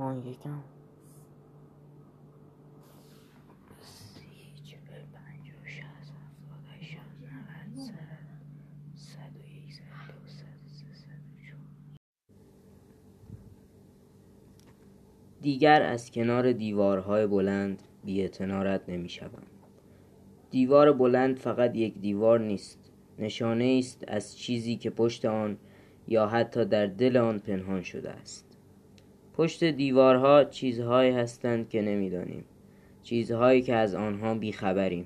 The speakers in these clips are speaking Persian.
آن یکم دیگر از کنار دیوارهای بلند بی رد نمی شوم. دیوار بلند فقط یک دیوار نیست. نشانه است از چیزی که پشت آن یا حتی در دل آن پنهان شده است. پشت دیوارها چیزهایی هستند که نمی‌دانیم. چیزهایی که از آنها بیخبریم.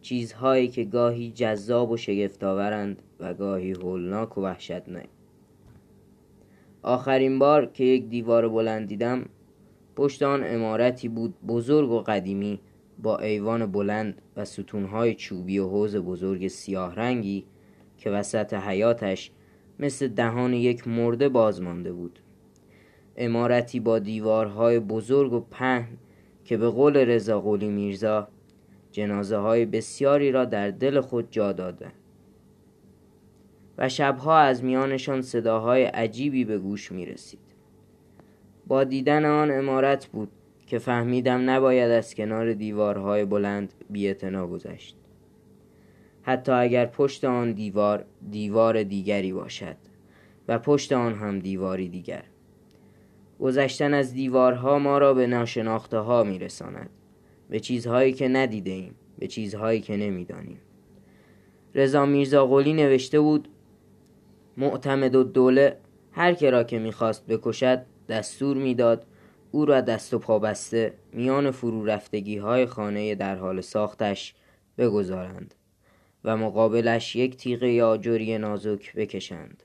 چیزهایی که گاهی جذاب و شگفتآورند و گاهی هولناک و وحشتناک. آخرین بار که یک دیوار بلند دیدم پشت آن امارتی بود بزرگ و قدیمی با ایوان بلند و ستونهای چوبی و حوز بزرگ سیاه رنگی که وسط حیاتش مثل دهان یک مرده بازمانده بود. امارتی با دیوارهای بزرگ و پهن که به قول رضا قولی میرزا جنازه های بسیاری را در دل خود جا داده و شبها از میانشان صداهای عجیبی به گوش می رسید. با دیدن آن امارت بود که فهمیدم نباید از کنار دیوارهای بلند بیعتنا گذشت حتی اگر پشت آن دیوار دیوار دیگری باشد و پشت آن هم دیواری دیگر گذشتن از دیوارها ما را به ناشناخته ها می رساند به چیزهایی که ندیده ایم به چیزهایی که نمی‌دانیم. رضا میرزا قلی نوشته بود معتمد و دوله هر که را که می‌خواست بکشد دستور می‌داد او را دست و پا بسته میان فرو رفتگی های خانه در حال ساختش بگذارند و مقابلش یک تیغه یا جوری نازک بکشند.